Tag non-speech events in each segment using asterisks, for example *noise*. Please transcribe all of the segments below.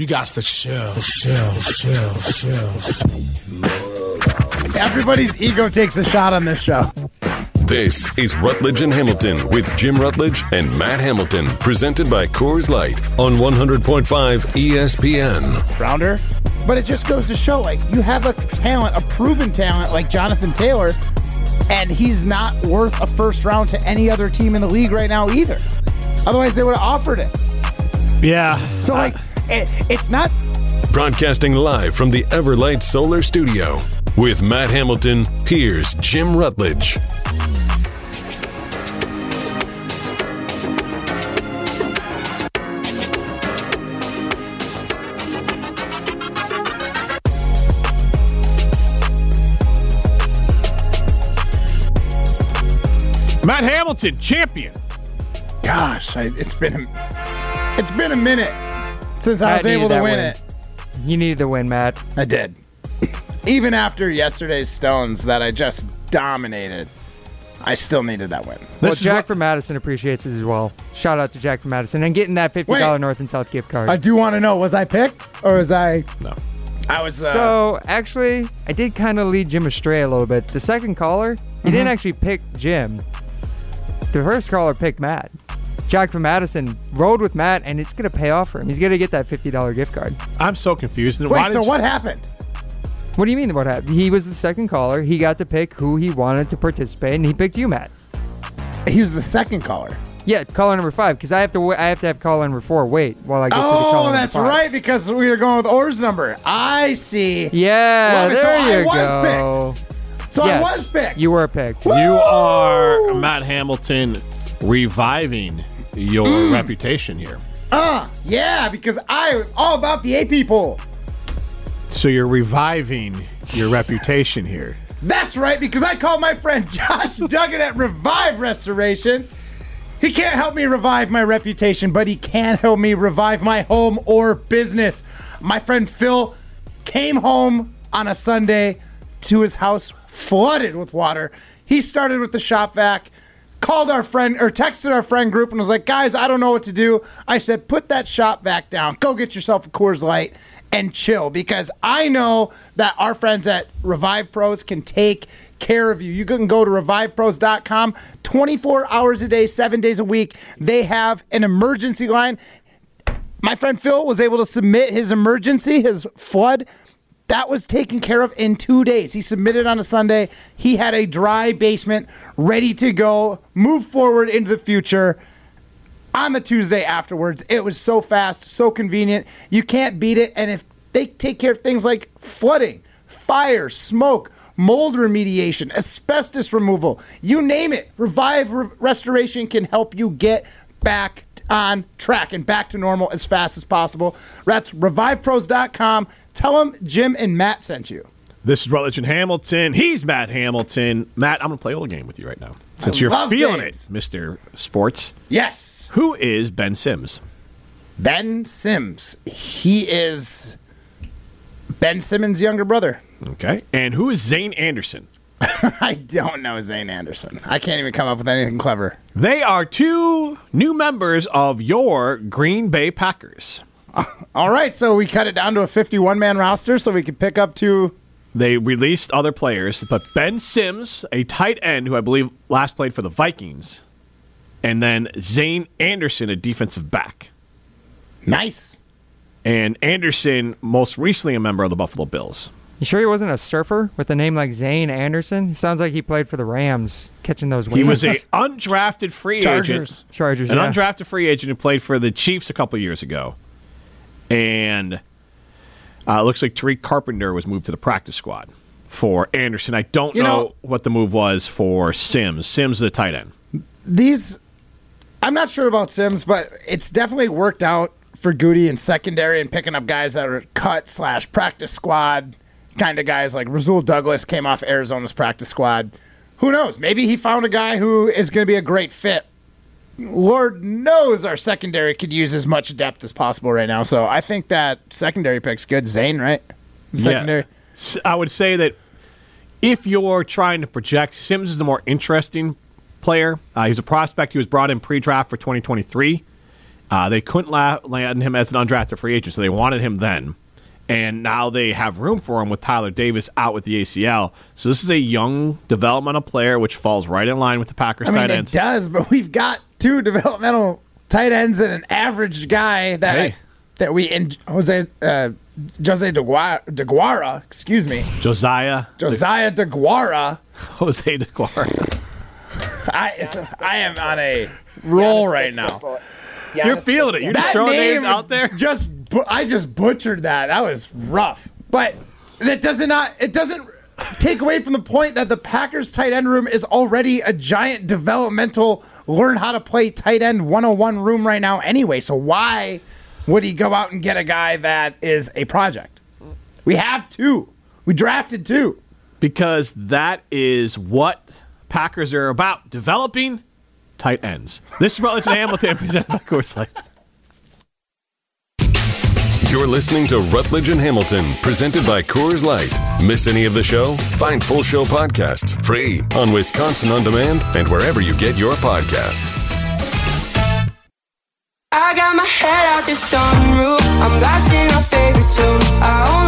You got to chill, chill, chill, chill. Everybody's ego takes a shot on this show. This is Rutledge and Hamilton with Jim Rutledge and Matt Hamilton, presented by Coors Light on 100.5 ESPN. Rounder. But it just goes to show like you have a talent, a proven talent like Jonathan Taylor, and he's not worth a first round to any other team in the league right now either. Otherwise, they would have offered it. Yeah. So, like, it, it's not Broadcasting live from the Everlight Solar Studio with Matt Hamilton, here's Jim Rutledge. Matt Hamilton, champion. Gosh, I, it's been a, it's been a minute since I Matt was able to win, win. it. You needed the win, Matt. I did. *laughs* Even after yesterday's Stones that I just dominated, I still needed that win. well, is Jack what- from Madison appreciates it as well. Shout out to Jack from Madison and getting that fifty dollar Wait. North and South gift card. I do want to know: was I picked or was I? No. I was. Uh, so actually, I did kind of lead Jim astray a little bit. The second caller, he Mm-hmm. didn't actually pick Jim. The first caller picked Matt. Jack from Madison rode with Matt, and it's gonna pay off for him. He's gonna get that fifty dollar gift card. I'm so confused. Wait. did So you- what happened? What do you mean? What happened? He was the second caller. He got to pick who he wanted to participate, and he picked you, Matt. He was the second caller. Yeah, caller number five, because I have to. wa- I have to have caller number four wait while I get to the caller. Oh, number that's five. right, because we are going with Orr's number. I see. Yeah, Love it. So there I you was go. So yes, I was picked. You were picked. You are Matt Hamilton reviving your Mm. reputation here. Uh, yeah, because I was all about the AP poll. So you're reviving your reputation here. That's right, because I called my friend Josh *laughs* Duggan at Revive Restoration. He can't help me revive my reputation, but he can help me revive my home or business. My friend Phil came home on a Sunday to his house flooded with water. He started with the shop vac, called our friend or texted our friend group and was like, guys, I don't know what to do. I said, put that shop back down. Go get yourself a Coors Light and chill because I know that our friends at Revive Pros can take care of you. You can go to revivepros.com 24 hours a day, seven days a week. They have an emergency line. My friend Phil was able to submit his emergency, his flood. That was taken care of in two days. He submitted on a Sunday. He had a dry basement ready to go, move forward into the future on the Tuesday afterwards. It was so fast, so convenient. You can't beat it. And if they take care of things like flooding, fire, smoke, mold remediation, asbestos removal, you name it, Revive Re- Restoration can help you get back on track and back to normal as fast as possible. That's revivepros.com. Tell them Jim and Matt sent you. This is Rutledge and Hamilton. He's Matt Hamilton. Matt, I'm going to play a little game with you right now. Since I you're feeling games. it, Mr. Sports. Yes. Who is Ben Sims? Ben Sims. He is Ben Simmons' younger brother. Okay. And who is Zayne Anderson? *laughs* I don't know Zayne Anderson. I can't even come up with anything clever. They are two new members of your Green Bay Packers. *laughs* All right, so we cut it down to a 51 man roster so we could pick up two. They released other players, but Ben Sims, a tight end who I believe last played for the Vikings, and then Zayne Anderson, a defensive back. Nice. And Anderson, most recently a member of the Buffalo Bills. You sure he wasn't a surfer with a name like Zayne Anderson? He sounds like he played for the Rams, catching those He was a undrafted free Chargers. agent. Chargers. An yeah. undrafted free agent who played for the Chiefs a couple years ago. And uh, it looks like Tariq Carpenter was moved to the practice squad for Anderson. I don't You know, know- what the move was for Sims. Sims, is the tight end. These, I'm not sure about Sims, but it's definitely worked out for Gutey in secondary and picking up guys that are cut slash practice squad kind of guys like Rasul Douglas came off Arizona's practice squad. Who knows? Maybe he found a guy who is going to be a great fit. Lord knows our secondary could use as much depth as possible right now. So I think that secondary pick's good. Zayne, right? Secondary. Yeah. I would say that if you're trying to project, Sims is the more interesting player. Uh, he's a prospect. He was brought in pre-draft for 2023, Uh, they couldn't la- land him as an undrafted free agent, so they wanted him then. And now they have room for him with Tyler Davis out with the ACL. So this is a young developmental player, which falls right in line with the Packers I mean, tight it does, but we've got two developmental tight ends and an average guy that Hey. I, that we in Jose uh, Jose DeGuara, DeGuara, excuse me, Josiah, Josiah DeGuara. *laughs* Jose DeGuara. I I am on a roll right now. You're feeling it. You're just throwing name names out there. Just bu- I just butchered that. That was rough, but that doesn't not it doesn't take away from the point that the Packers tight end room is already a giant developmental learn how to play tight end 101 room right now anyway. So why would he go out and get a guy that is a project? We have two. We drafted two. because that is what Packers are about developing tight ends. This is and Hamilton *laughs* presented by Coors Light. You're listening to Rutledge and Hamilton, presented by Coors Light. Miss any of the show? Find full show podcasts free on Wisconsin On Demand and wherever you get your podcasts. I got my head out the sunroof. I'm blasting our favorite tunes. I only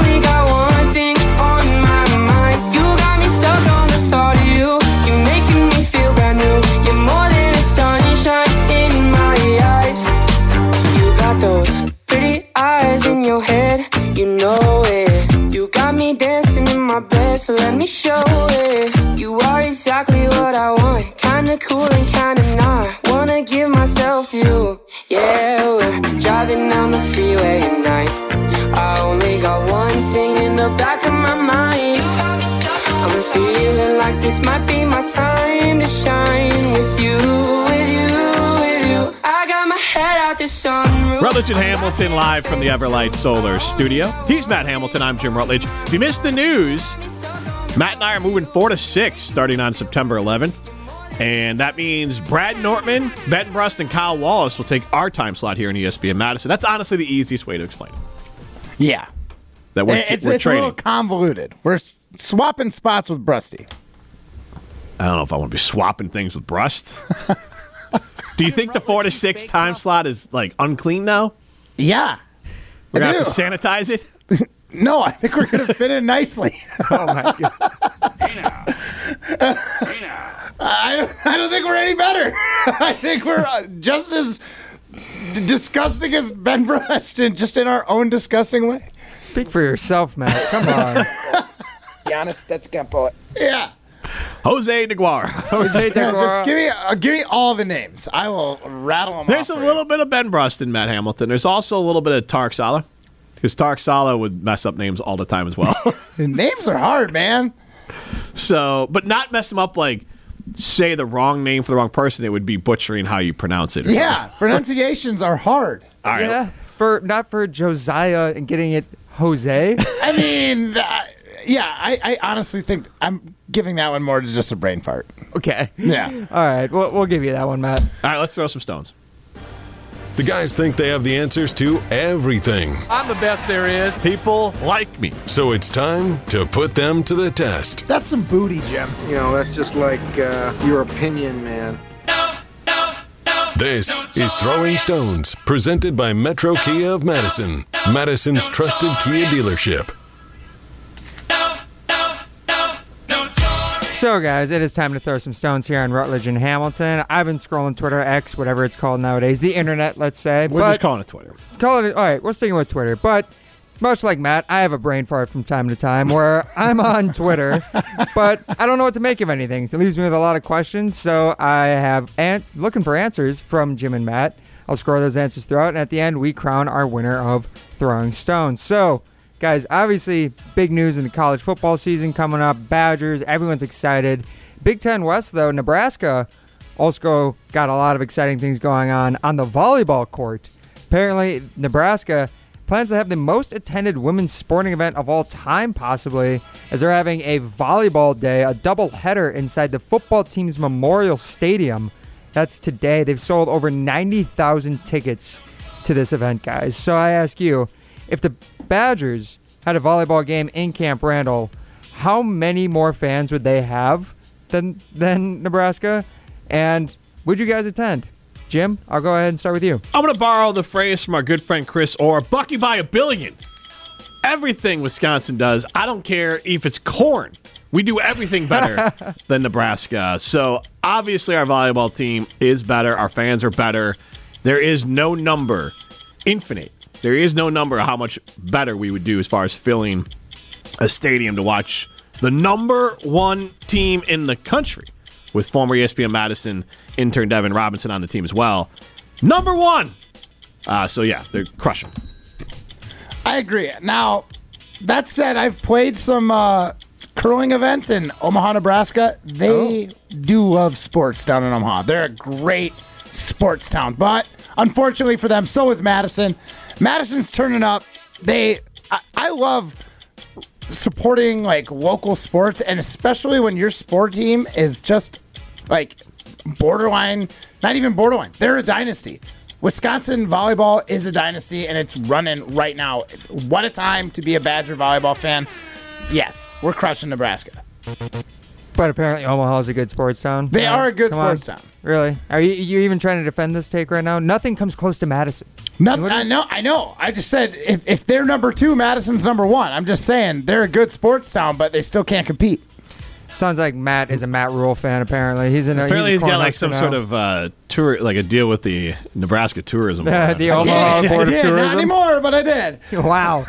show it. You are exactly what I want. Kinda cool and kinda not. Wanna give myself to you. Yeah, we're driving down the freeway at night. I only got one thing in the back of my mind. I'm feeling like this might be my time to shine with you, with you, with you. I got my head out the sunroof. Rutledge and Hamilton live from the Everlight Solar Studio. He's Matt Hamilton. I'm Jim Rutledge. If you missed the news, Matt and I are moving four to six starting on September 11th. And that means Brad Nortman, Ben Brust, and Kyle Wallace will take our time slot here in ESPN Madison. That's honestly the easiest way to explain it. Yeah. That we're, it's we're it's a little convoluted. We're swapping spots with Brusty. I don't know if I want to be swapping things with Brust. *laughs* Do you think the four to six time slot is like unclean now? Yeah. We're gonna have to sanitize it. *laughs* No, I think we're going to fit in nicely. *laughs* Oh my god. I don't, I don't think we're any better. *laughs* I think we're uh, just as d- disgusting as Ben Brust, just in our own disgusting way. Speak for yourself, Matt. Come *laughs* on. Giannis Tetsukampo. Yeah. Jose DeGuara. Jose Yeah, just give me uh, give me all the names. I will rattle them There's a off. for little bit of Ben Brust in Matt Hamilton. There's also a little bit of Tark Sala. Because Tarek Sala would mess up names all the time as well. *laughs* *laughs* Names are hard, man. so, but not mess them up like say the wrong name for the wrong person. It would be butchering how you pronounce it. or Yeah, *laughs* pronunciations are hard. All right. Yeah. For not for Josiah and getting it Jose. I mean, uh, yeah, I, I honestly think I'm giving that one more to just a brain fart. Okay. Yeah. All right. We'll, we'll give you that one, Matt. All right, let's throw some stones. The guys think they have the answers to everything, I'm the best there is. People like me. so it's time to put them to the test. That's some booty, Jim. You know, that's just like uh, your opinion, man. This is Throwing Stones, presented by Metro Kia of Madison, Madison's trusted Kia dealership. So, guys, it is time to throw some stones here on Rutledge and Hamilton. I've been scrolling Twitter, X, whatever it's called nowadays, the internet, let's say. We're but just calling it Twitter. call it. All right, we're sticking with Twitter. But much like Matt, I have a brain fart from time to time where *laughs* I'm on Twitter, but I don't know what to make of anything. So it leaves me with a lot of questions. So I have an- looking for answers from Jim and Matt. I'll scroll those answers throughout, and at the end, we crown our winner of throwing stones. So, guys, obviously, big news in the college football season coming up. Badgers, everyone's excited. Big Ten West, though, Nebraska also got a lot of exciting things going on on the volleyball court. Apparently, Nebraska plans to have the most attended women's sporting event of all time, possibly, as they're having a volleyball day, a double header inside the football team's Memorial Stadium. That's today. They've sold over 90,000 tickets to this event, guys. So I ask you, if the Badgers had a volleyball game in Camp Randall, how many more fans would they have than than Nebraska? And would you guys attend? Jim, I'll go ahead and start with you. I'm going to borrow the phrase from our good friend Chris Orr Bucky by a billion. Everything Wisconsin does, I don't care if it's corn. We do everything better *laughs* than Nebraska. So obviously, our volleyball team is better. Our fans are better. There is no number, infinite. There is no number of how much better we would do as far as filling a stadium to watch the number one team in the country with former ESPN Madison intern Devyn Robinson on the team as well. Number one. Uh, so yeah, they're crushing. I agree. Now, that said, I've played some uh, curling events in Omaha, Nebraska. They do love sports down in Omaha. They're a great sports town, but unfortunately for them, so is Madison. Madison's turning up. They, I, I love supporting like local sports, and especially when your sport team is just like borderline, not even borderline. They're a dynasty. Wisconsin volleyball is a dynasty, and it's running right now. What a time to be a Badger volleyball fan. Yes, we're crushing Nebraska. But apparently, Omaha's a good sports town. They Yeah, are a good come on. sports town. Really? Are you, you even trying to defend this take right now? Nothing comes close to Madison. No, I know, I know. I just said if, if they're number two, Madison's number one. I'm just saying they're a good sports town, but they still can't compete. Sounds like Matt is a Matt Rhule fan. Apparently, he's in. A, Apparently, he's, he's got like some now. sort of uh, tour, like a deal with the Nebraska Tourism. *laughs* Board. the Omaha *laughs* Board of did, Not Tourism. anymore, but I did. *laughs* Wow.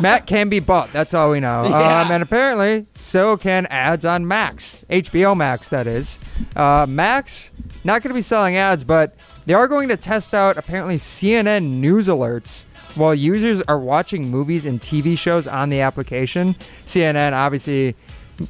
Matt can be bought. That's all we know. Yeah. Um, and apparently, so can ads on Max. HBO Max, that is. Uh, Max, not going to be selling ads, but they are going to test out apparently CNN news alerts while users are watching movies and TV shows on the application. CNN obviously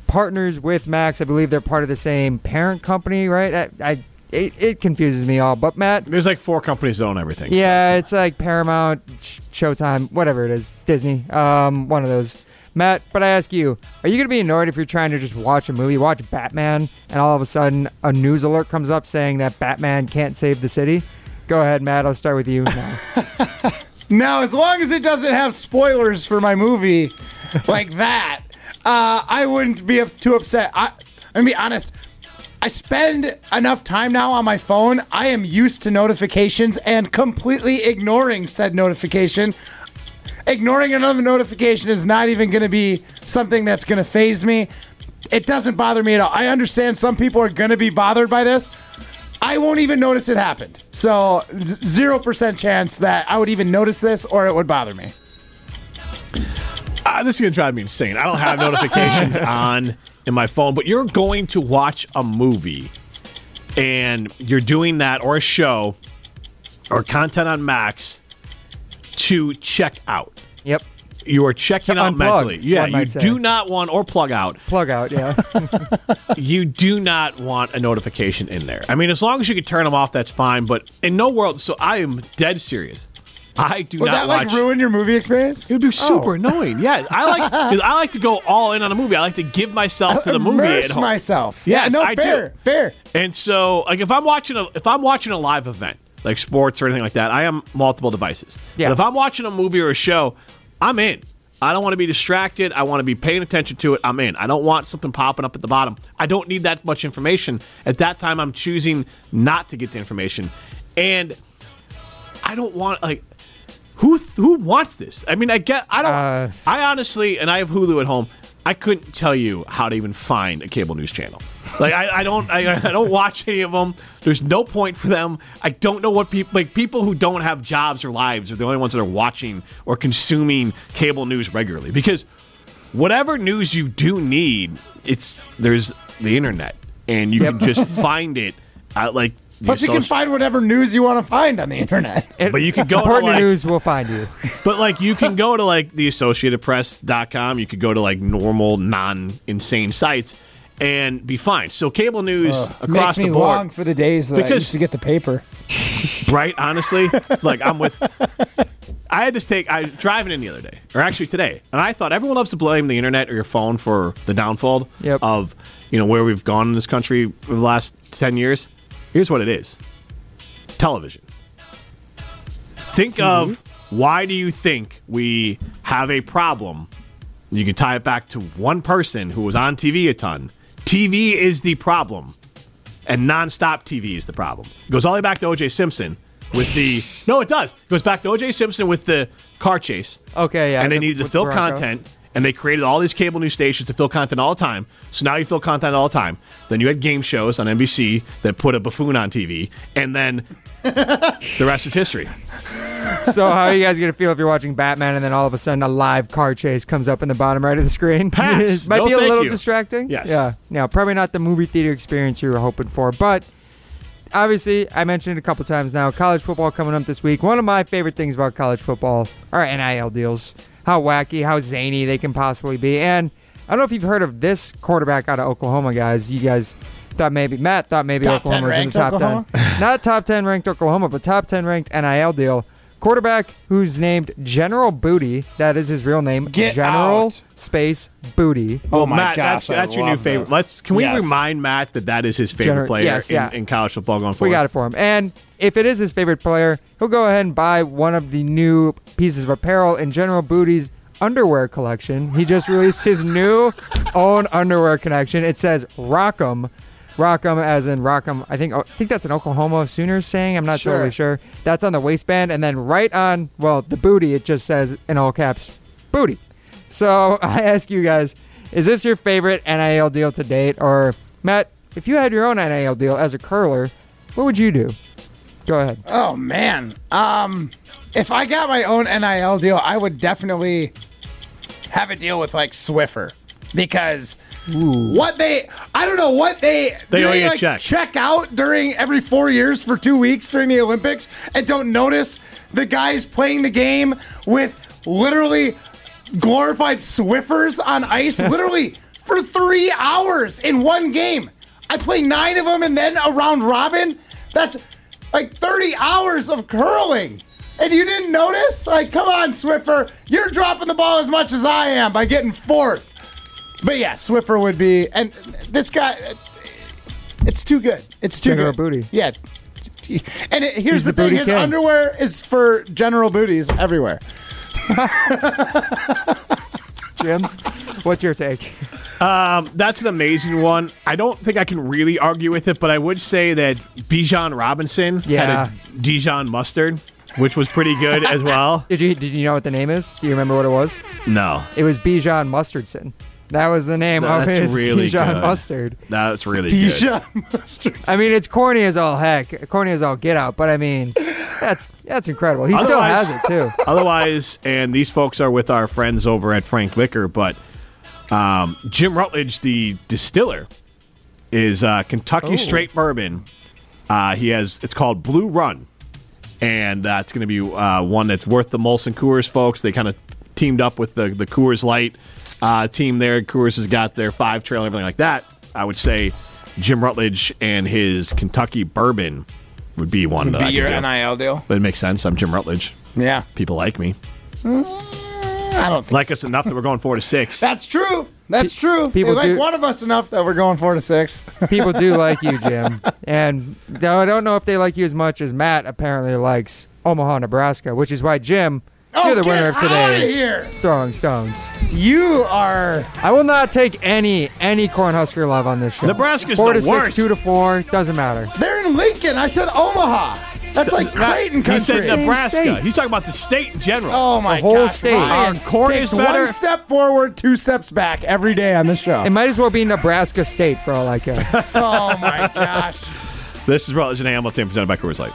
partners with Max. I believe they're part of the same parent company, right? I, I it, it confuses me all. But Matt, There's like four companies that own everything. yeah, it's like Paramount, Showtime, whatever it is, Disney, um, one of those. Matt, but I ask you, are you gonna be annoyed if you're trying to just watch a movie, watch Batman, and all of a sudden a news alert comes up saying that Batman can't save the city? Go ahead, Matt. I'll start with you now. *laughs* Now, as long as it doesn't have spoilers for my movie like that, uh, I wouldn't be too upset. I, I'm be honest. I spend enough time now on my phone. I am used to notifications and completely ignoring said notification. Ignoring another notification is not even going to be something that's going to phase me. It doesn't bother me at all. I understand some people are going to be bothered by this. I won't even notice it happened. So, 0% chance that I would even notice this or it would bother me. Ah, this is gonna drive me insane. I don't have notifications *laughs* on in my phone, but you're going to watch a movie, and you're doing that or a show or content on Max to check out. yep. You are checking To out unplug, mentally. Yeah, you say. do not want or plug out. Plug out. Yeah. *laughs* You do not want a notification in there. I mean, as long as you can turn them off, that's fine. But in no world, so I am dead serious. I do Would not that like watch. ruin your movie experience? It would be oh. super Oh. annoying. Yeah, I like *laughs* 'cause I like to go all in on a movie. I like to give myself to the uh, movie at Immerse home. myself. Yes, yeah, no, I do. fair, fair. And so, like, if I'm watching a if I'm watching a live event, like sports or anything like that, I am multiple devices. Yeah. But if I'm watching a movie or a show, I'm in. I don't want to be distracted. I want to be paying attention to it. I'm in. I don't want something popping up at the bottom. I don't need that much information. At that time, I'm choosing not to get the information. And I don't want like who who wants this? I mean, I get I don't Uh. I honestly and I have Hulu at home. I couldn't tell you how to even find a cable news channel. Like I, I don't I, I don't watch any of them. There's no point for them. I don't know what people like people who don't have jobs or lives are the only ones that are watching or consuming cable news regularly because whatever news you do need, it's there's the internet and you can just find it at like Plus, you your can find whatever news you want to find on the internet. *laughs* but you can go to Important like, news will find you. *laughs* but like you can go to like the associatedpress.com, you could go to like normal non insane sites and be fine. So cable news across Makes the me board, long for the days that I Because- used to get the paper. *laughs* right? Honestly, like I'm with. I had to take. I was driving in the other day, or actually today, and I thought everyone loves to blame the internet or your phone for the downfall Yep. of you know where we've gone in this country for the last ten years. Here's what it is: television. Think of mm-hmm. why do you think we have a problem? You can tie it back to one person who was on TV a ton. TV is the problem. and nonstop TV is the problem. It goes all the way back to O.J. Simpson with the no, it does. It goes back to O.J. Simpson with the car chase. Okay, yeah. and they the- needed to fill Bronco. content, and they created all these cable news stations to fill content all the time. So now you fill content all the time. Then you had game shows on NBC that put a buffoon on TV, and then *laughs* the rest is history. So how are you guys gonna feel if you're watching Batman and then all of a sudden a live car chase comes up in the bottom right of the screen? Pass. *laughs* Might No, be a thank little you. distracting. Yes. Yeah. Yeah. Probably not the movie theater experience you were hoping for, but obviously I mentioned it a couple times now. College football coming up this week. One of my favorite things about college football are NIL deals. How wacky, how zany they can possibly be, and I don't know if you've heard of this quarterback out of Oklahoma, guys. You guys thought maybe Matt thought maybe Top Oklahoma was in the top Oklahoma? ten. Not top ten ranked Oklahoma, but top ten ranked NIL deal. Quarterback who's named General Booty. That is his real name. Get General out. Space Booty. Oh my Matt, gosh, that's, that's your new love favorite. Let's can we Yes. remind Matt that that is his favorite Gener- player yes, in, yeah. in college football going forward. We got it for him. And if it is his favorite player, he'll go ahead and buy one of the new pieces of apparel in General Booty's underwear collection. He just released his new own underwear collection. It says Rock'em. Rock'em as in Rock'em. I think I think that's an Oklahoma Sooners saying. I'm not Sure. totally sure. That's on the waistband and then right on well, the booty it just says in all caps booty. So *laughs* I ask you guys, is this your favorite NIL deal to date or Matt, if you had your own NIL deal as a curler, what would you do? Go ahead. Oh man. Um if I got my own NIL deal, I would definitely have a deal with like Swiffer. Because what they I don't know what they They do a like, check. check out during every four years for two weeks during the Olympics and don't notice the guys playing the game with literally glorified Swiffers on ice *laughs* literally for three hours in one game. I play nine of them and then a round robin. That's like 30 hours of curling. And you didn't notice? Like, come on, Swiffer. You're dropping the ball as much as I am by getting fourth. But yeah, Swiffer would be. And this guy, it's too good. It's too General good. Booty. Yeah. And it, here's He's the, the thing booty his king. underwear is for general booties everywhere. *laughs* Jim, what's your take? Um, that's an amazing one. I don't think I can really argue with it, but I would say that Bijan Robinson Yeah. had a Dijon mustard, which was pretty good as well. *laughs* Did you did you know what the name is? Do you remember what it was? No, It was Bijan Mustardson. That was the name of That's his really Dijon good. mustard. that's really good. Bijan mustard. I mean, it's corny as all heck, corny as all get out. But I mean, that's that's incredible. He still Otherwise- has it too. *laughs* Otherwise, and these folks are with our friends over at Frank Liquor, but um, Jim Rutledge, the distiller, is uh, Kentucky Oh. Straight Bourbon. Uh, he has it's called Blue Run, and uh, it's going to be uh, one that's worth the Molson Coors folks. They kind of teamed up with the the Coors Light uh, team there. Coors has got their five trail and everything like that. I would say Jim Rutledge and his Kentucky Bourbon would be one that Be I could your do. NIL deal. But it makes sense. I'm Jim Rutledge. Yeah. People like me. I don't think Like us enough that we're going four to six. *laughs* That's true. That's true. people they like do- one of us enough that we're going four to six. *laughs* People do like you, Jim, and though I don't know if they like you as much as Matt apparently likes Omaha, Nebraska, which is why Jim, Oh, you're the get winner of today's throwing stones. You are. I will not take any any Cornhusker love on this show. Nebraska's four the to worst. six, two to four, doesn't matter. They're in Lincoln. I said Omaha. That's like Creighton country. he said Nebraska. He's talking about the state in general. Oh my The whole gosh, state. Ryan Our corn takes is better. One step forward, two steps back every day on the show. It might as well be Nebraska State for all I care. *laughs* oh my gosh. This is Rutledge and Hamilton presented by Coors Light.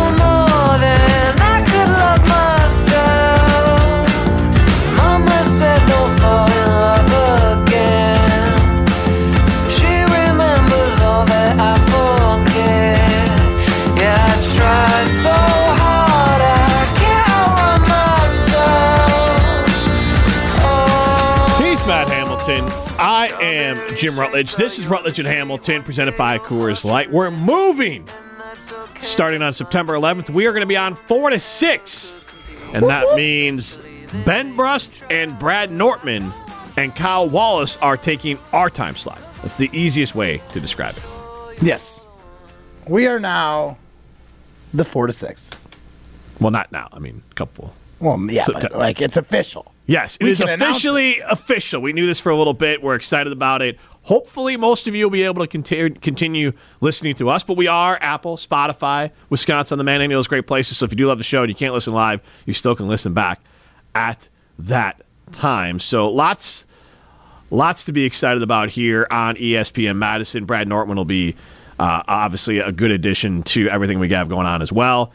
Jim Rutledge. This is Rutledge and Hamilton presented by Coors Light. We're moving. Starting on September 11th, we are going to be on 4 to 6. And that means Ben Brust and Brad Nortman and Kyle Wallace are taking our time slot. That's the easiest way to describe it. Yes. We are now the four to six. Well, not now. I mean, a couple. Well, yeah, but like it's official. Yes, it We is officially official. We knew this for a little bit. We're excited about it. Hopefully, most of you will be able to continue, continue listening to us. But we are Apple, Spotify, Wisconsin On Demand, any of those great places. So if you do love the show and you can't listen live, you still can listen back at that time. So lots, lots to be excited about here on ESPN Madison. Brad Nortman will be uh, obviously a good addition to everything we have going on as well.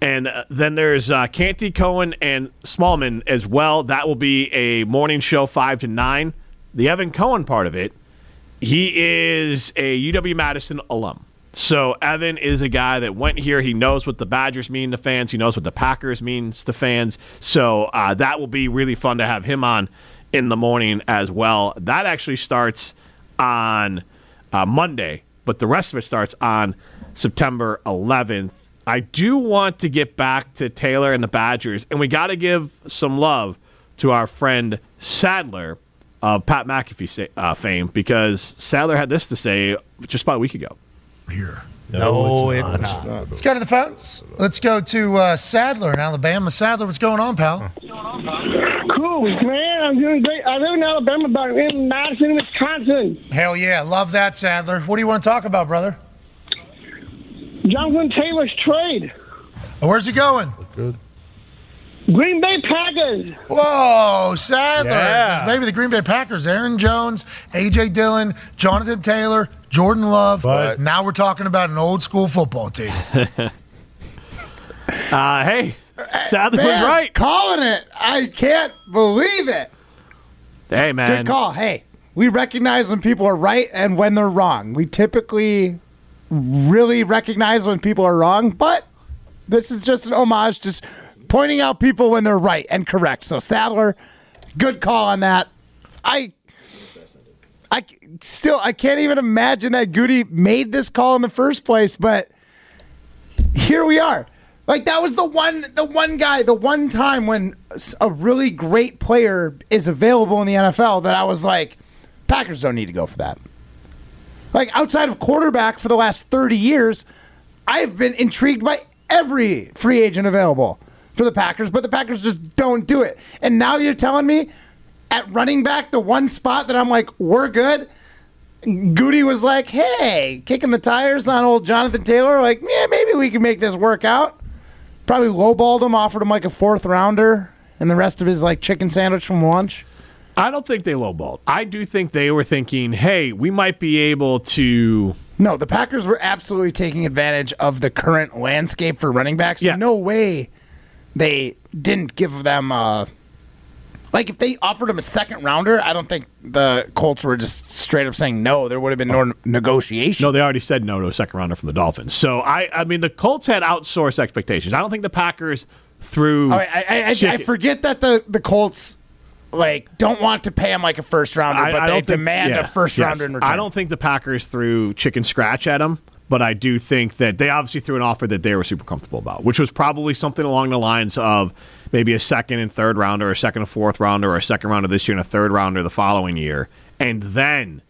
And uh, then there's uh, Canty, Cohen, and Smallman as well. That will be a morning show, 5 to 9. The Evan Cohen part of it, he is a UW Madison alum. So Evan is a guy that went here. He knows what the Badgers mean to fans. He knows what the Packers means to fans. So uh, that will be really fun to have him on in the morning as well. That actually starts on uh, Monday, but the rest of it starts on September 11th. I do want to get back to Taylor and the Badgers, and we got to give some love to our friend Sadler of Pat McAfee sa- uh, fame because Sadler had this to say just about a week ago. Here. No, it's, not. Let's go to the phones. Let's go to uh, Sadler in Alabama. Sadler, what's going on, pal? Cool, man. I'm doing great. I live in Alabama, but I'm in Madison, Wisconsin. Hell yeah, love that, Sadler. What do you want to talk about, brother? Jonathan Taylor's trade. Where's he going? Green Bay Packers. Whoa, Sadler. Yeah. Maybe the Green Bay Packers. Aaron Jones, A.J. Dillon, Jonathan Taylor, Jordan Love. But- now we're talking about an old school football team. *laughs* Uh, hey, Sadler was right. Calling it. I can't believe it. Hey, man. Good call. Hey, we recognize when people are right and when they're wrong. We typically really recognize when people are wrong, but this is just an homage, just pointing out people when they're right and correct. So Sadler, good call on that. I I still I can't even imagine that Gutey made this call in the first place, but here we are. Like that was the one, the one guy, the one time when a really great player is available in the NFL that I was like, Packers don't need to go for that. Like outside of quarterback for the last thirty years, I've been intrigued by every free agent available for the Packers, but the Packers just don't do it. And now you're telling me at running back, the one spot that I'm like, we're good. Gutey was like, hey, kicking the tires on old Jonathan Taylor. Like, yeah, maybe we can make this work out. Probably lowballed him, offered him like a fourth rounder and the rest of his like chicken sandwich from lunch. I don't think they lowballed. I do think they were thinking, hey, we might be able to. No, the Packers were absolutely taking advantage of the current landscape for running backs. Yeah. No way they didn't give them uh like if they offered him a second rounder, I don't think the Colts were just straight up saying no. There would have been no negotiation. No, they already said no to a second rounder from the Dolphins. So I, I mean, the Colts had outsourced expectations. I don't think the Packers threw. I, I, I, I forget that the, the Colts like don't want to pay him like a first rounder, I- but I they don't think- demand yeah, a first yes. rounder in return. I don't think the Packers threw chicken scratch at him, but I do think that they obviously threw an offer that they were super comfortable about, which was probably something along the lines of maybe a second and third rounder, or a second and fourth rounder, or a second rounder this year and a third rounder the following year, and then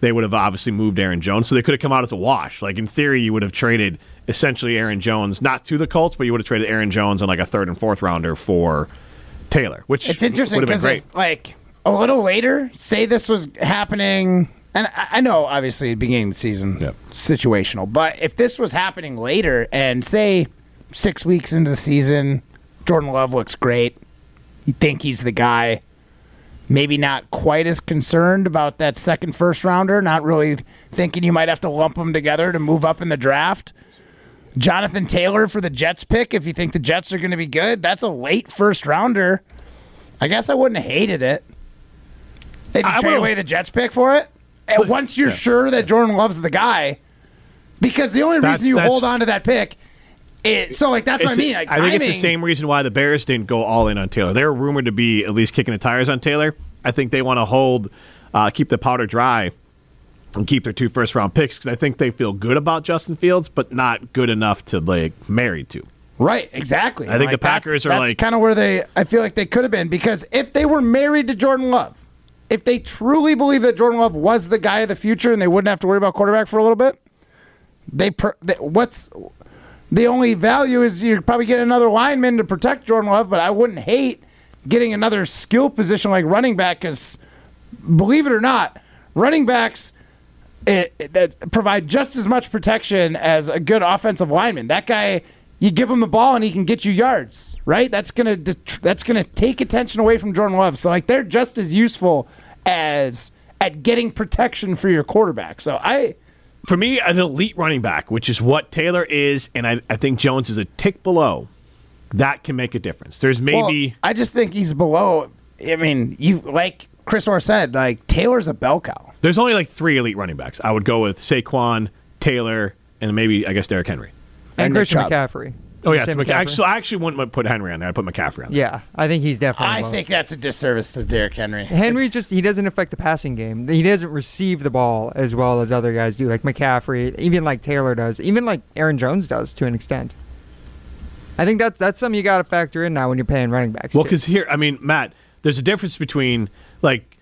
they would have obviously moved Aaron Jones, so they could have come out as a wash. Like in theory, you would have traded essentially Aaron Jones not to the Colts, but you would have traded Aaron Jones and like a third and fourth rounder for Taylor, which It's interesting would have been because great. like a little later, say this was happening, and I, know obviously beginning of the season Yep. situational, but if this was happening later, and say six weeks into the season, Jordan Love looks great, you think he's the guy. Maybe not quite as concerned about that second first rounder, not really thinking you might have to lump them together to move up in the draft. Jonathan Taylor for the Jets pick, if you think the Jets are going to be good, that's a late first rounder. I guess I wouldn't have hated it. If you I trade away the Jets pick for it, and once you're sure that Jordan Love's the guy, because the only That's- reason you hold on to that pick is so like that's what I mean. Like, I think it's the same reason why the Bears didn't go all in on Taylor. They're rumored to be at least kicking the tires on Taylor. I think they want to hold, uh, keep the powder dry, and keep their two first round picks because I think they feel good about Justin Fields, but not good enough to like married to. Right, exactly. I think the that's- Packers are that's like- kind of where they. I feel like they could have been because if they were married to Jordan Love, if they truly believe that Jordan Love was the guy of the future and they wouldn't have to worry about quarterback for a little bit, they, per, they what's the only value is you're probably getting another lineman to protect Jordan Love, but I wouldn't hate getting another skill position like running back because believe it or not, running backs it, it- that provide just as much protection as a good offensive lineman. That guy, you give him the ball and he can get you yards, right? That's gonna that's gonna take attention away from Jordan Love. So like they're just as useful as at getting protection for your quarterback. So I For me, an elite running back, which is what Taylor is, and I, I think Jones is a tick below, that can make a difference. There's maybe. well, I just think he's below. I mean, you like Chris Orr said, like Taylor's a bell cow. There's only like three elite running backs. I would go with Saquon, Taylor, and maybe I guess Derrick Henry. And, And Christian Chubb. McCaffrey. Oh yeah, you it's say McCa- actually, I actually wouldn't put Henry on there. I'd put McCaffrey on there. Yeah, I think he's definitely. I low. think that's a disservice to Derrick Henry. Henry just he doesn't affect the passing game. He doesn't receive the ball as well as other guys do, like McCaffrey, even like Taylor does, even like Aaron Jones does to an extent. I think that's that's something you got to factor in now when you're paying running backs. Well, too. because here, I mean, Matt, there's a difference between like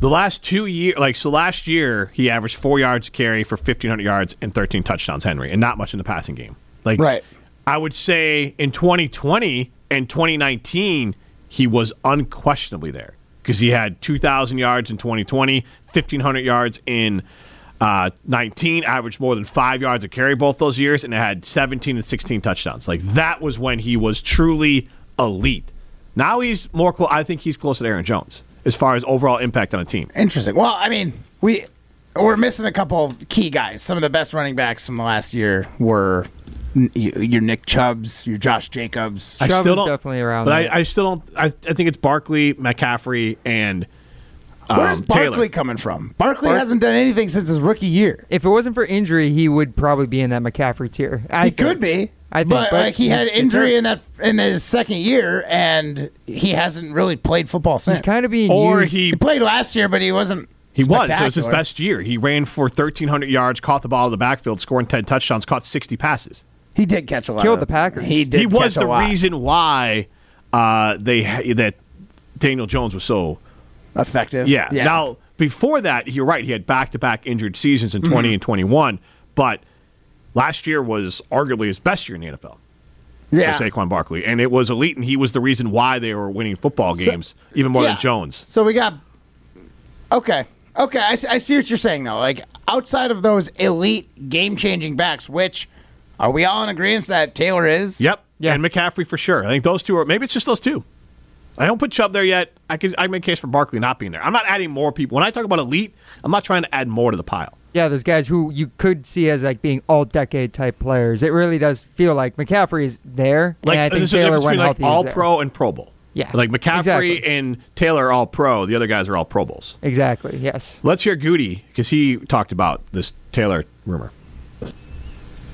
the last two years. Like so, last year he averaged four yards a carry for 1,500 yards and 13 touchdowns, Henry, and not much in the passing game. Like, Right. I would say in 2020 and 2019 he was unquestionably there because he had 2,000 yards in 2020, 1,500 yards in. Uh, 19 averaged more than five yards a carry both those years, and had 17 and 16 touchdowns. Like that was when he was truly elite. Now he's more. Clo- I think he's closer to Aaron Jones as far as overall impact on a team. Interesting. Well, I mean, we we're missing a couple of key guys. Some of the best running backs from the last year were your Nick Chubbs, your Josh Jacobs. I Chubb still is don't- definitely around but there. I, I still don't. I, I think it's Barkley, McCaffrey, and um, Where's Barkley Taylor. coming from? Barkley Bark- hasn't done anything since his rookie year. if it wasn't for injury, he would probably be in that McCaffrey tier. I he think. could be. I think, but, but like he had injury in that in his second year, and he hasn't really played football since. He's kind of being Or used. he he played last year, but he wasn't. he was. It was his best year. He ran for 1,300 yards, caught the ball in the backfield, scoring 10 touchdowns, caught 60 passes. He did catch a lot. Killed of- the Packers. He did. Catch a lot. He was a the lot. reason why uh, they that Daniel Jones was so effective. Yeah. Now, before that, you're right. He had back to back injured seasons in 20 and 21, but last year was arguably his best year in the NFL yeah. for Saquon Barkley. And it was elite, and he was the reason why they were winning football So- games, even more yeah. than Jones. So we got. Okay. Okay. I, I see what you're saying, though. Like, outside of those elite game changing backs, which are we all in agreement that Taylor is? Yep. Yeah. And McCaffrey for sure. I think those two are, maybe it's just those two. I don't put Chubb there yet. I could I make a case for Barkley not being there. I'm not adding more people. When I talk about elite, I'm not trying to add more to the pile. yeah, those guys who you could see as like being all decade type players. It really does feel like McCaffrey is there, Like and I think there's Taylor difference when between, like healthy is all there. pro and Pro Bowl. Yeah, Like McCaffrey exactly. and Taylor are all pro. The other guys are all Pro Bowls. Exactly. Yes. Let's hear Gutey because he talked about this Taylor rumor.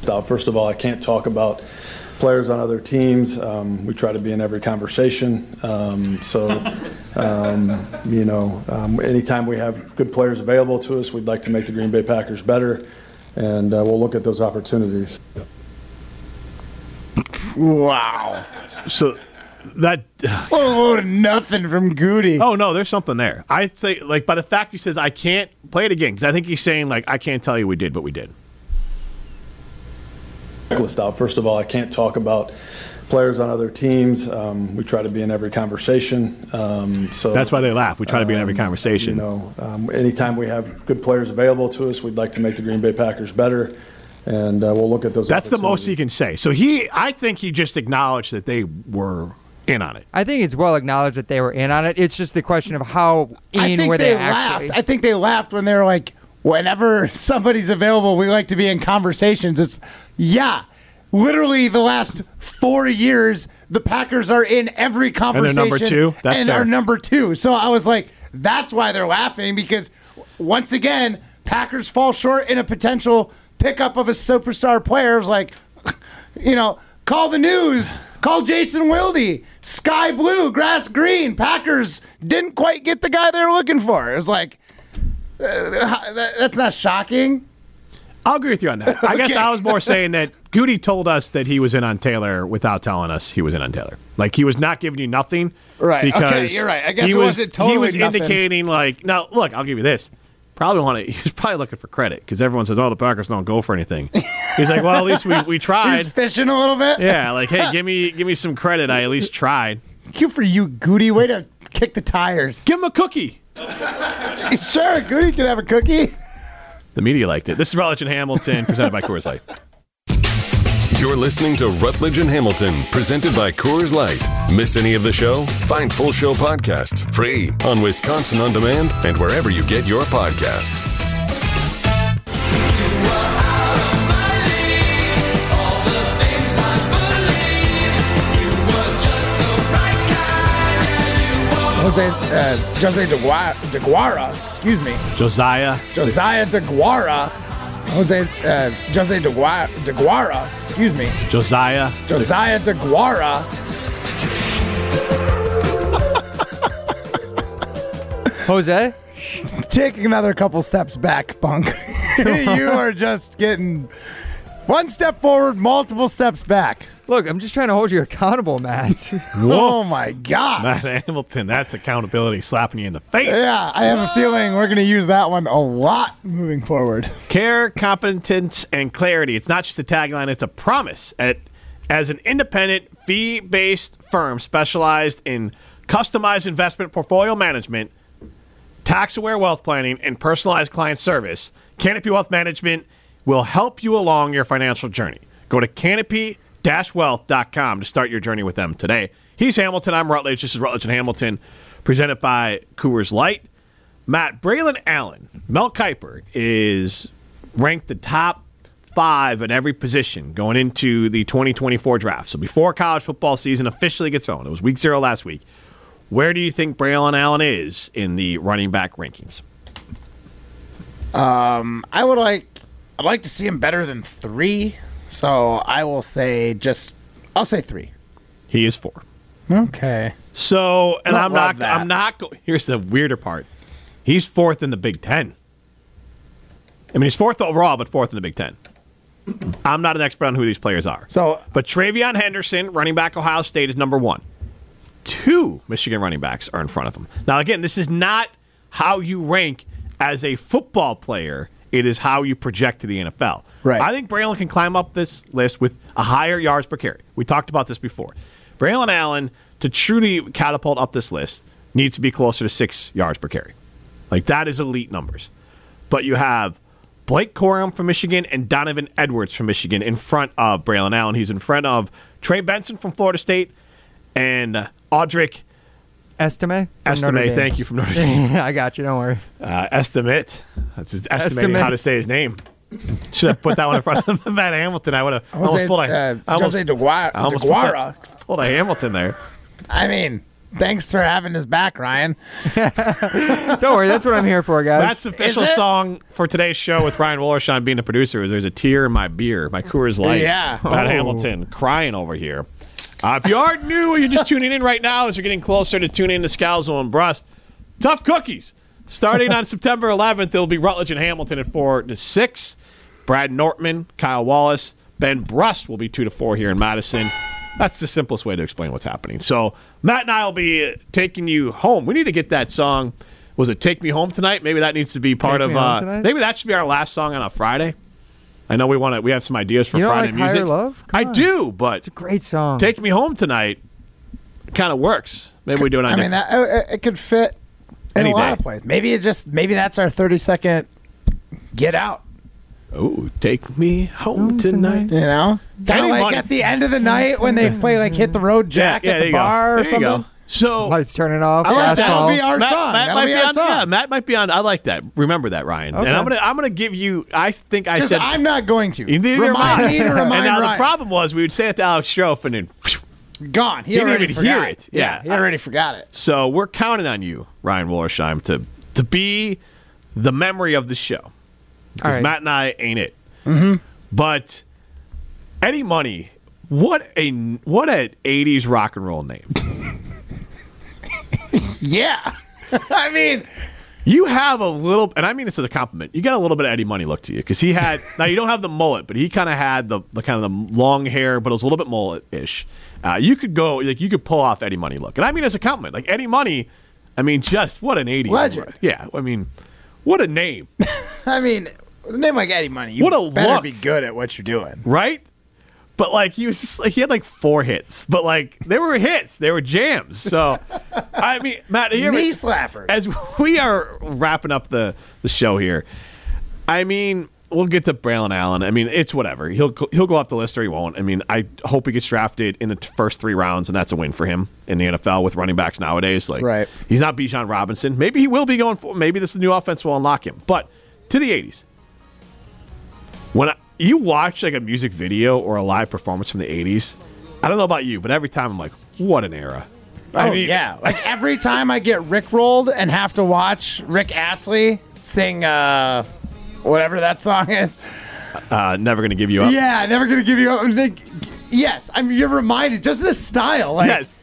Stuff. First of all, I can't talk about players on other teams. Um, we try to be in every conversation. Um, so, *laughs* um, you know, um, anytime we have good players available to us, we'd like to make the Green Bay Packers better, and uh, we'll look at those opportunities. Wow. So that oh, a nothing from Gutey. oh no, there's something there. I say like by the fact he says I can't play it again because I think he's saying like I can't tell you we did, but we did. Checklist out. First of all, I can't talk about players on other teams. Um, we try to be in every conversation. Um, so That's why they laugh. We try to be in every Um, conversation. You know, um, anytime we have good players available to us, we'd like to make the Green Bay Packers better, and uh, we'll look at those. That's the most he can say. So he, I think he just acknowledged that they were in on it. I think it's well acknowledged that they were in on it. It's just the question of how I in think were they, they, laughed. actually. I think they laughed when they were like, whenever *laughs* somebody's available, we like to be in conversations. It's, yeah. Literally, the last four years, the Packers are in every conversation. And number two? That's and fair. are number two. So I was like, that's why they're laughing because once again, Packers fall short in a potential pickup of a superstar player. It's like, *laughs* you know, call the news. Call Jason Wilde. Sky blue, grass green. Packers didn't quite get the guy they were looking for. It was like, Uh, that's not shocking. I'll agree with you on that. I guess I was more saying that Gutey told us that he was in on Taylor without telling us he was in on Taylor. Like he was not giving you nothing. Right. Because Okay, you're right. I guess he was, wasn't totally He was nothing. indicating like, now look, I'll give you this. Probably want to. *laughs* He was probably looking for credit because everyone says, "Oh, the Packers don't go for anything." *laughs* He's like, "Well, at least we, we tried." He's tried." fishing a little bit. Yeah, like, hey, give *laughs* me give me some credit. I at least tried. Good for you, Gutey. Way to kick the tires. Give him a cookie. *laughs* sure, Gutey can have a cookie. The media liked it. This is Rutledge and Hamilton, presented by Coors Light. You're listening to Rutledge and Hamilton, presented by Coors Light. Miss any of the show? Find full show podcasts free on Wisconsin On Demand and wherever you get your podcasts. Jose, uh, Jose DeGuara, DeGuara, excuse me. Josiah. Josiah DeGuara. Jose, uh, Jose DeGuara, DeGuara, excuse me. Josiah. Josiah DeGuara. Jose? Taking another couple steps back, Bunk. *laughs* you are just getting one step forward, multiple steps back. Look, I'm just trying to hold you accountable, Matt. *laughs* Oh my God. Matt Hamilton, that's accountability slapping you in the face. Yeah, I have a feeling we're going to use that one a lot moving forward. Care, competence, and clarity. It's not just a tagline, it's a promise. At, as an independent, fee based firm specialized in customized investment portfolio management, tax aware wealth planning, and personalized client service, Canopy Wealth Management will help you along your financial journey. Go to canopy wealth.com to start your journey with them today. He's Hamilton. I'm Rutledge. This is Rutledge and Hamilton, presented by Coors Light. Matt Braylon Allen, Mel Kiper is ranked the top five at every position going into the 2024 draft. So before college football season officially gets on, it was week zero last week. Where do you think Braylon Allen is in the running back rankings? Um, I would like, I'd like to see him better than three. So I will say just, I'll say three. He is four. Okay. So, and Don't I'm love not, that. I'm not. Go- Here's the weirder part. He's fourth in the Big Ten. I mean, he's fourth overall, but fourth in the Big Ten. I'm not an expert on who these players are. So, but TreVeyon Henderson, running back Ohio State, is number one. Two Michigan running backs are in front of him. Now, again, this is not how you rank as a football player. It is how you project to the NFL. Right. I think Braylon can climb up this list with a higher yards per carry. We talked about this before. Braylon Allen, to truly catapult up this list, needs to be closer to six yards per carry. Like that is elite numbers. But you have Blake Corum from Michigan and Donovan Edwards from Michigan in front of Braylon Allen. He's in front of Trey Benson from Florida State and uh, Audric Estime? from Estime. Thank you from Notre *laughs* Dame. I got you. Don't worry. uh, Estimate. That's his estimating Estimate. how to say his name. Should have put that one in front of *laughs* Matt Hamilton. I would have almost Jose, pulled a, uh, I almost, Jose DeGuara. I almost DeGuara. pulled a Hamilton there. I mean, thanks for having his back, Ryan. *laughs* Don't worry. That's what I'm here for, guys. That's the official song for today's show with Ryan Wollersheim being the producer. There's a tear in my beer, my Coors Light. Yeah. Matt Oh. Hamilton crying over here. Uh, if you aren't new or you're just tuning in right now, as you're getting closer to tuning in to Scalzo and Brust, tough cookies. Starting on *laughs* September 11th, it'll be Rutledge and Hamilton at four to six. Brad Nortman, Kyle Wallace, Ben Brust will be two to four here in Madison. That's the simplest way to explain what's happening. So Matt and I will be uh, taking you home. We need to get that song. Was it "Take Me Home Tonight"? Maybe that needs to be part Take of. Me Uh, Tonight? maybe that should be our last song on a Friday. I know we want to. We have some ideas for You don't Friday like music. Higher Love? Come I on. do, but It's a great song. "Take Me Home Tonight" kind of works. Maybe we do it on. I mean, that, uh, it could fit in Any a lot day. of places. Maybe it just maybe that's our thirty second get out. Oh, take me home tonight. You know, kind of like money. at the end of the night when they play like "Hit the Road Jack" yeah, at there the you go. bar or There you something. go. So Lights turning off. I like last that. call. That'll be our Matt, song. Matt That'll might be be our on. song. Yeah, Matt might be on. I like that. Remember that, Ryan. Okay. And I'm gonna I'm gonna give you. I think I said I'm not going to. Neither am remind me to *laughs* remind and now Ryan. the problem was we would say it to Alex Strofe and then. Gone. He, He didn't already even forgot. hear it. Yeah. he already forgot it. So we're counting on you, Ryan Wollersheim, to to be the memory of the show. Because right. Matt and I ain't it. Mm-hmm. But Eddie Money, what a what an '80s rock and roll name. *laughs* Yeah. *laughs* I mean, You have a little, and I mean this as a compliment. You got a little bit of Eddie Money look to you because he had. *laughs* now you don't have the mullet, but he kind of had the, the kind of the long hair, but it was a little bit mullet ish. Uh, you could go like you could pull off Eddie Money look, and I mean as a compliment. Like Eddie Money, I mean just what an '80s Legend. Yeah, I mean what a name, I mean, with a name like Eddie Money, you What a better be good at what you're doing. right? But like he was just like he had like four hits, but like they were hits, they were jams. So I mean, Matt, you ever- Knee slapper. as we are wrapping up the the show here, I mean, we'll get to Braylon Allen. I mean, it's whatever. He'll he'll go up the list or he won't. I mean, I hope he gets drafted in the t- first three rounds, and that's a win for him in the NFL with running backs nowadays. Like, Right. He's not Bijan Robinson. Maybe he will be going for. Maybe this new offense will unlock him. But to the '80s, when I, you watch like a music video or a live performance from the '80s, I don't know about you, but every time I'm like, what an era. Oh yeah, like *laughs* every time I get Rick rolled and have to watch Rick Astley sing uh, whatever that song is. Uh, never gonna give you up. Yeah, never gonna give you up. Like, Yes, I mean you're reminded just the style, like yes.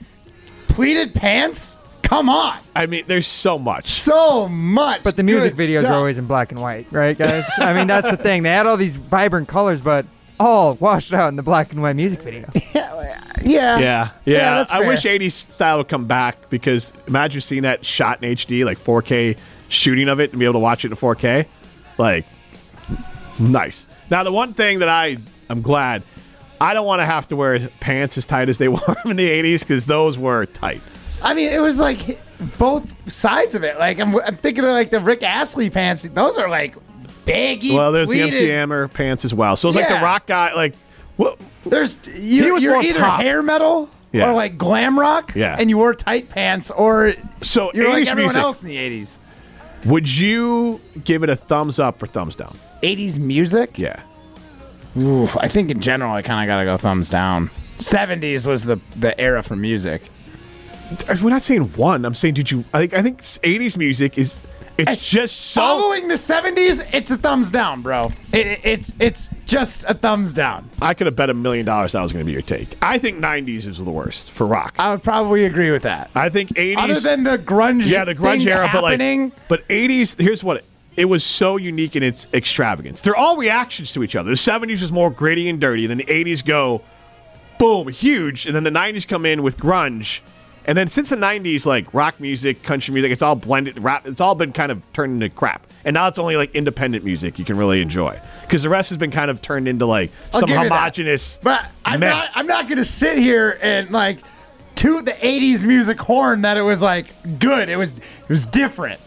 pleated pants. Come on, I mean, there's so much. so much. But the music good videos stuff. are always in black and white, right, guys? I mean, that's the thing. They had all these vibrant colors, but all washed out in the black and white music video. *laughs* yeah, Yeah, yeah. that's I wish 80s style would come back because imagine seeing that shot in HD, like 4K shooting of it, and be able to watch it in 4K. Like, nice. Now, the one thing that I I'm glad I don't want to have to wear pants as tight as they *laughs* were in the 80s because those were tight. I mean, it was like both sides of it. Like I'm, I'm thinking of like the Rick Astley pants. Those are like baggy. Well, there's pleated. the MC Hammer pants as well. So it's like the rock guy, like, what? There's He you, was you're more either pop. hair metal Yeah. or like glam rock. Yeah. and you wore tight pants, or So you're like everyone music. else in the '80s. Would you give it a thumbs up or thumbs down? '80s music. Yeah. Ooh, I think in general, I kind of gotta go thumbs down. '70s was the the era for music. We're not saying one. I'm saying, did you? I think I think 80s music is. It's just so. Following the '70s, it's a thumbs down, bro. It, it- it's it's just a thumbs down. I could have bet a million dollars that was going to be your take. I think 90s is the worst for rock. I would probably agree with that. I think 80s. Other than the grunge, yeah, the grunge thing era, but like, but 80s. Here's what it, it was so unique in its extravagance. They're all reactions to each other. The 70s was more gritty and dirty. Then the 80s go, boom, huge, and then the 90s come in with grunge. And then since the 90s, like rock music, country music, it's all blended. Rap, it's all been kind of turned into crap. And now it's only like independent music you can really enjoy because the rest has been kind of turned into like I'll some give you that. homogenous. But I'm meh. not. I'm not going to sit here and like toot the '80s music horn that it was like good. It was. It was different.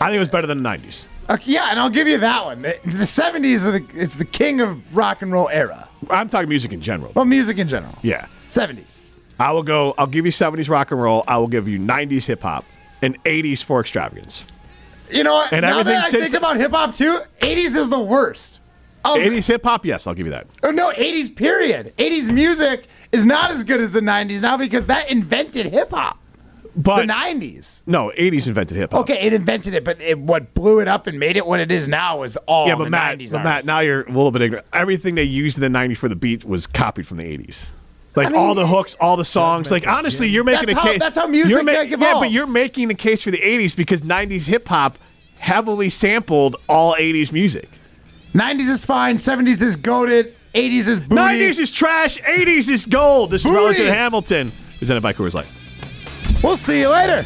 I think it was better than the 90s. Okay, uh, yeah, and I'll give you that one. The, the '70s are the. It's the king of rock and roll era. I'm talking music in general. Well, music in general. Yeah. '70s. I will go. I'll give you 70s rock and roll. I will give you 90s hip hop and 80s for extravagance. You know what? And now everything that I think about hip hop too, '80s is the worst. Oh, 80s hip hop, yes, I'll give you that. oh, no, '80s period. '80s music is not as good as the '90s now because that invented hip hop. But The '90s. no, 80s invented hip hop. Okay, it invented it, but it, what blew it up and made it what it is now was all Yeah, the but Matt, 90s but Matt, now you're a little bit ignorant. Everything they used in the 90s for the beat was copied from the 80s. Like I mean, all the hooks, all the songs. Like honestly, you're making That's a how- case. that's how music, you're like, Yeah, but you're making the case for the 80s because 90s hip hop heavily sampled all 80s music. 90s is fine, 70s is goaded, 80s is booty. 90s is trash, 80s is gold. This is Booty. Relative Hamilton, presented by Coors Light. We'll see you later.